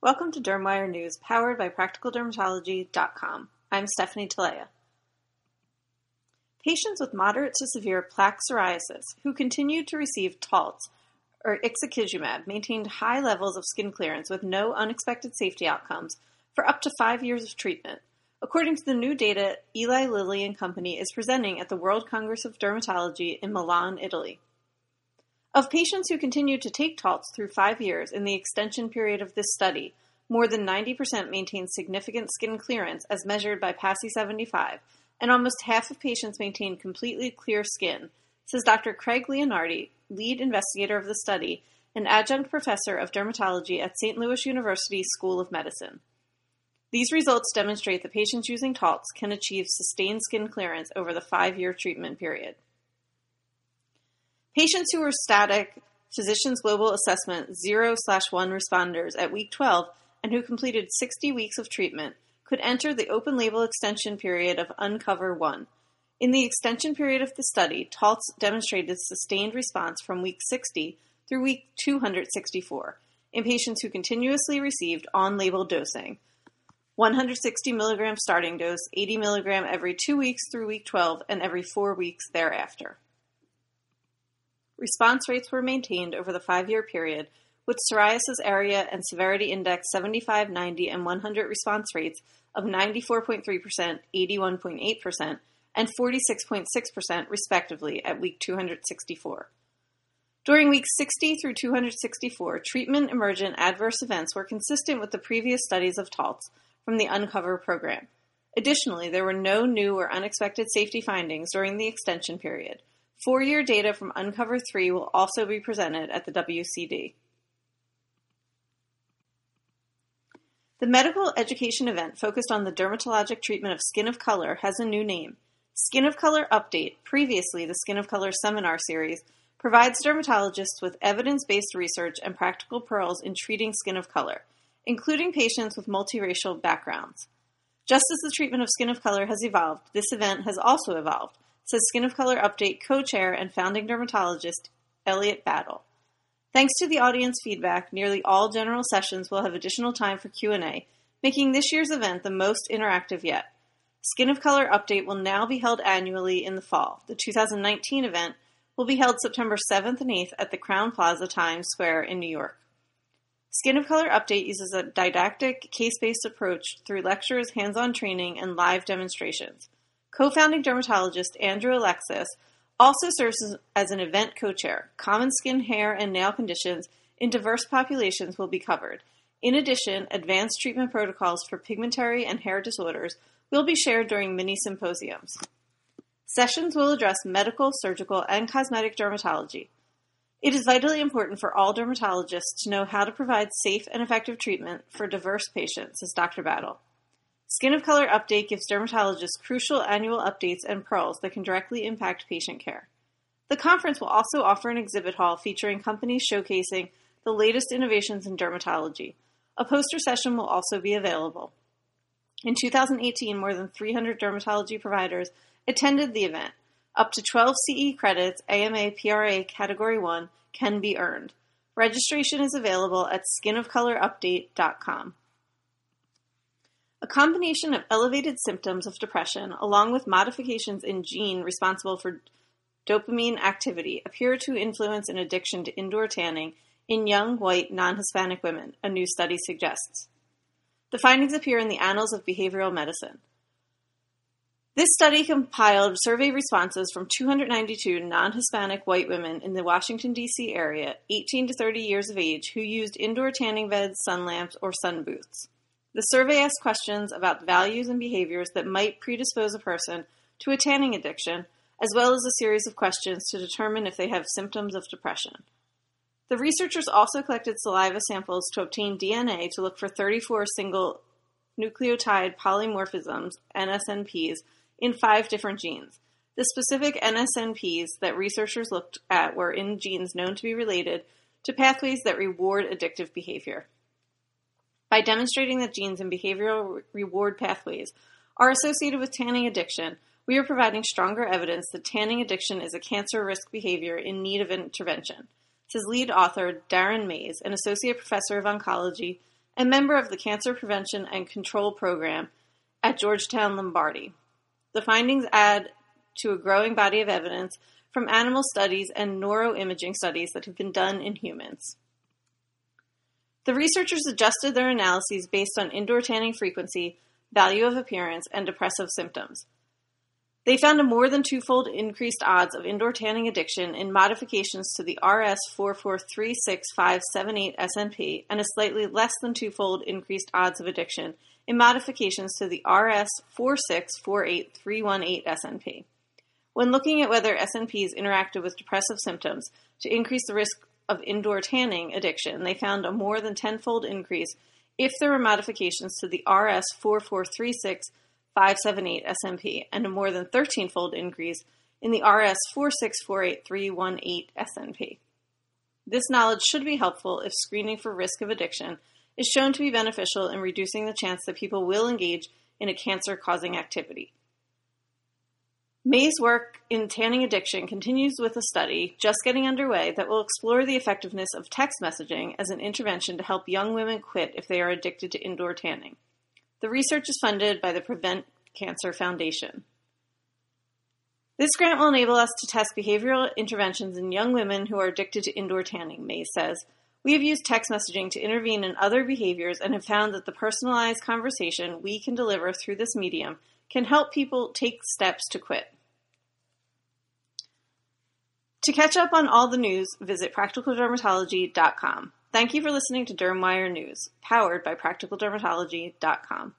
Welcome to DermWire News, powered by PracticalDermatology.com. I'm Stephanie Talea. Patients with moderate to severe plaque psoriasis who continued to receive Taltz or ixekizumab maintained high levels of skin clearance with no unexpected safety outcomes for up to five years of treatment, according to the new data Eli Lilly and Company is presenting at the World Congress of Dermatology in Milan, Italy. Of patients who continued to take Taltz through five years in the extension period of this study, more than 90% maintained significant skin clearance as measured by PASI 75, and almost half of patients maintained completely clear skin, says Dr. Craig Leonardi, lead investigator of the study and adjunct professor of dermatology at St. Louis University School of Medicine. These results demonstrate that patients using Taltz can achieve sustained skin clearance over the five year treatment period. Patients who were static Physicians Global Assessment 0 slash 1 responders at week 12 and who completed 60 weeks of treatment could enter the open label extension period of Uncover 1. In the extension period of the study, Taltz demonstrated sustained response from week 60 through week 264 in patients who continuously received on label dosing 160 mg starting dose, 80 mg every two weeks through week 12, and every four weeks thereafter. Response rates were maintained over the five-year period, with psoriasis area and severity index 75, 90, and 100 response rates of 94.3%, 81.8%, and 46.6% respectively at week 264. During weeks 60 through 264, treatment emergent adverse events were consistent with the previous studies of Taltz from the Uncover program. Additionally, there were no new or unexpected safety findings during the extension period, Four-year data from Uncover 3 will also be presented at the WCD. The medical education event focused on the dermatologic treatment of skin of color has a new name. Skin of Color Update, previously the Skin of Color Seminar Series, provides dermatologists with evidence based research and practical pearls in treating skin of color, including patients with multiracial backgrounds. Just as the treatment of skin of color has evolved, this event has also evolved says Skin of Color Update co chair and founding dermatologist Eliot Battle. Thanks to the audience feedback, nearly all general sessions will have additional time for Q&A, making this year's event the most interactive yet. Skin of Color Update will now be held annually in the fall. The 2019 event will be held September 7th and 8th at the Crowne Plaza Times Square in New York. Skin of Color Update uses a didactic, case based approach through lectures, hands on training, and live demonstrations. Co-founding dermatologist Andrew Alexis also serves as an event co-chair. Common skin, hair, and nail conditions in diverse populations will be covered. In addition, advanced treatment protocols for pigmentary and hair disorders will be shared during mini symposiums. Sessions will address medical, surgical, and cosmetic dermatology. It is vitally important for all dermatologists to know how to provide safe and effective treatment for diverse patients, says Dr. Battle. Skin of Color Update gives dermatologists crucial annual updates and pearls that can directly impact patient care. The conference will also offer an exhibit hall featuring companies showcasing the latest innovations in dermatology. A poster session will also be available. In 2018, more than 300 dermatology providers attended the event. Up to 12 CE credits, AMA PRA Category 1, can be earned. Registration is available at skinofcolorupdate.com. A combination of elevated symptoms of depression along with modifications in gene responsible for dopamine activity appear to influence an addiction to indoor tanning in young, white, non-Hispanic women, a new study suggests. The findings appear in the Annals of Behavioral Medicine. This study compiled survey responses from 292 non Hispanic white women in the Washington, D.C. area, 18 to 30 years of age, who used indoor tanning beds, sun lamps, or sun booths. The survey asks questions about values and behaviors that might predispose a person to a tanning addiction, as well as a series of questions to determine if they have symptoms of depression. The researchers also collected saliva samples to obtain DNA to look for 34 single nucleotide polymorphisms, NSNPs, in five different genes. The specific NSNPs that researchers looked at were in genes known to be related to pathways that reward addictive behavior. By demonstrating that genes and behavioral reward pathways are associated with tanning addiction, we are providing stronger evidence that tanning addiction is a cancer risk behavior in need of intervention, says lead author Darren Mays, an associate professor of oncology and member of the Cancer Prevention and Control Program at Georgetown Lombardi. The findings add to a growing body of evidence from animal studies and neuroimaging studies that have been done in humans. The researchers adjusted their analyses based on indoor tanning frequency, value of appearance, and depressive symptoms. They found a more than twofold increased odds of indoor tanning addiction in modifications to the RS4436578 SNP and a slightly less than twofold increased odds of addiction in modifications to the RS4648318 SNP. When looking at whether SNPs interacted with depressive symptoms to increase the risk of indoor tanning addiction, they found a more than tenfold increase if there were modifications to the RS4436 578 SNP and a more than 13 fold increase in the RS 4648318 SNP. This knowledge should be helpful if screening for risk of addiction is shown to be beneficial in reducing the chance that people will engage in a cancer causing activity. Mays' work in tanning addiction continues with a study just getting underway that will explore the effectiveness of text messaging as an intervention to help young women quit if they are addicted to indoor tanning. The research is funded by the Prevent Cancer Foundation. This grant will enable us to test behavioral interventions in young women who are addicted to indoor tanning, Mays says. We have used text messaging to intervene in other behaviors and have found that the personalized conversation we can deliver through this medium can help people take steps to quit. To catch up on all the news, visit practicaldermatology.com. Thank you for listening to DermWire News, powered by practicaldermatology.com.